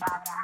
Bye-bye.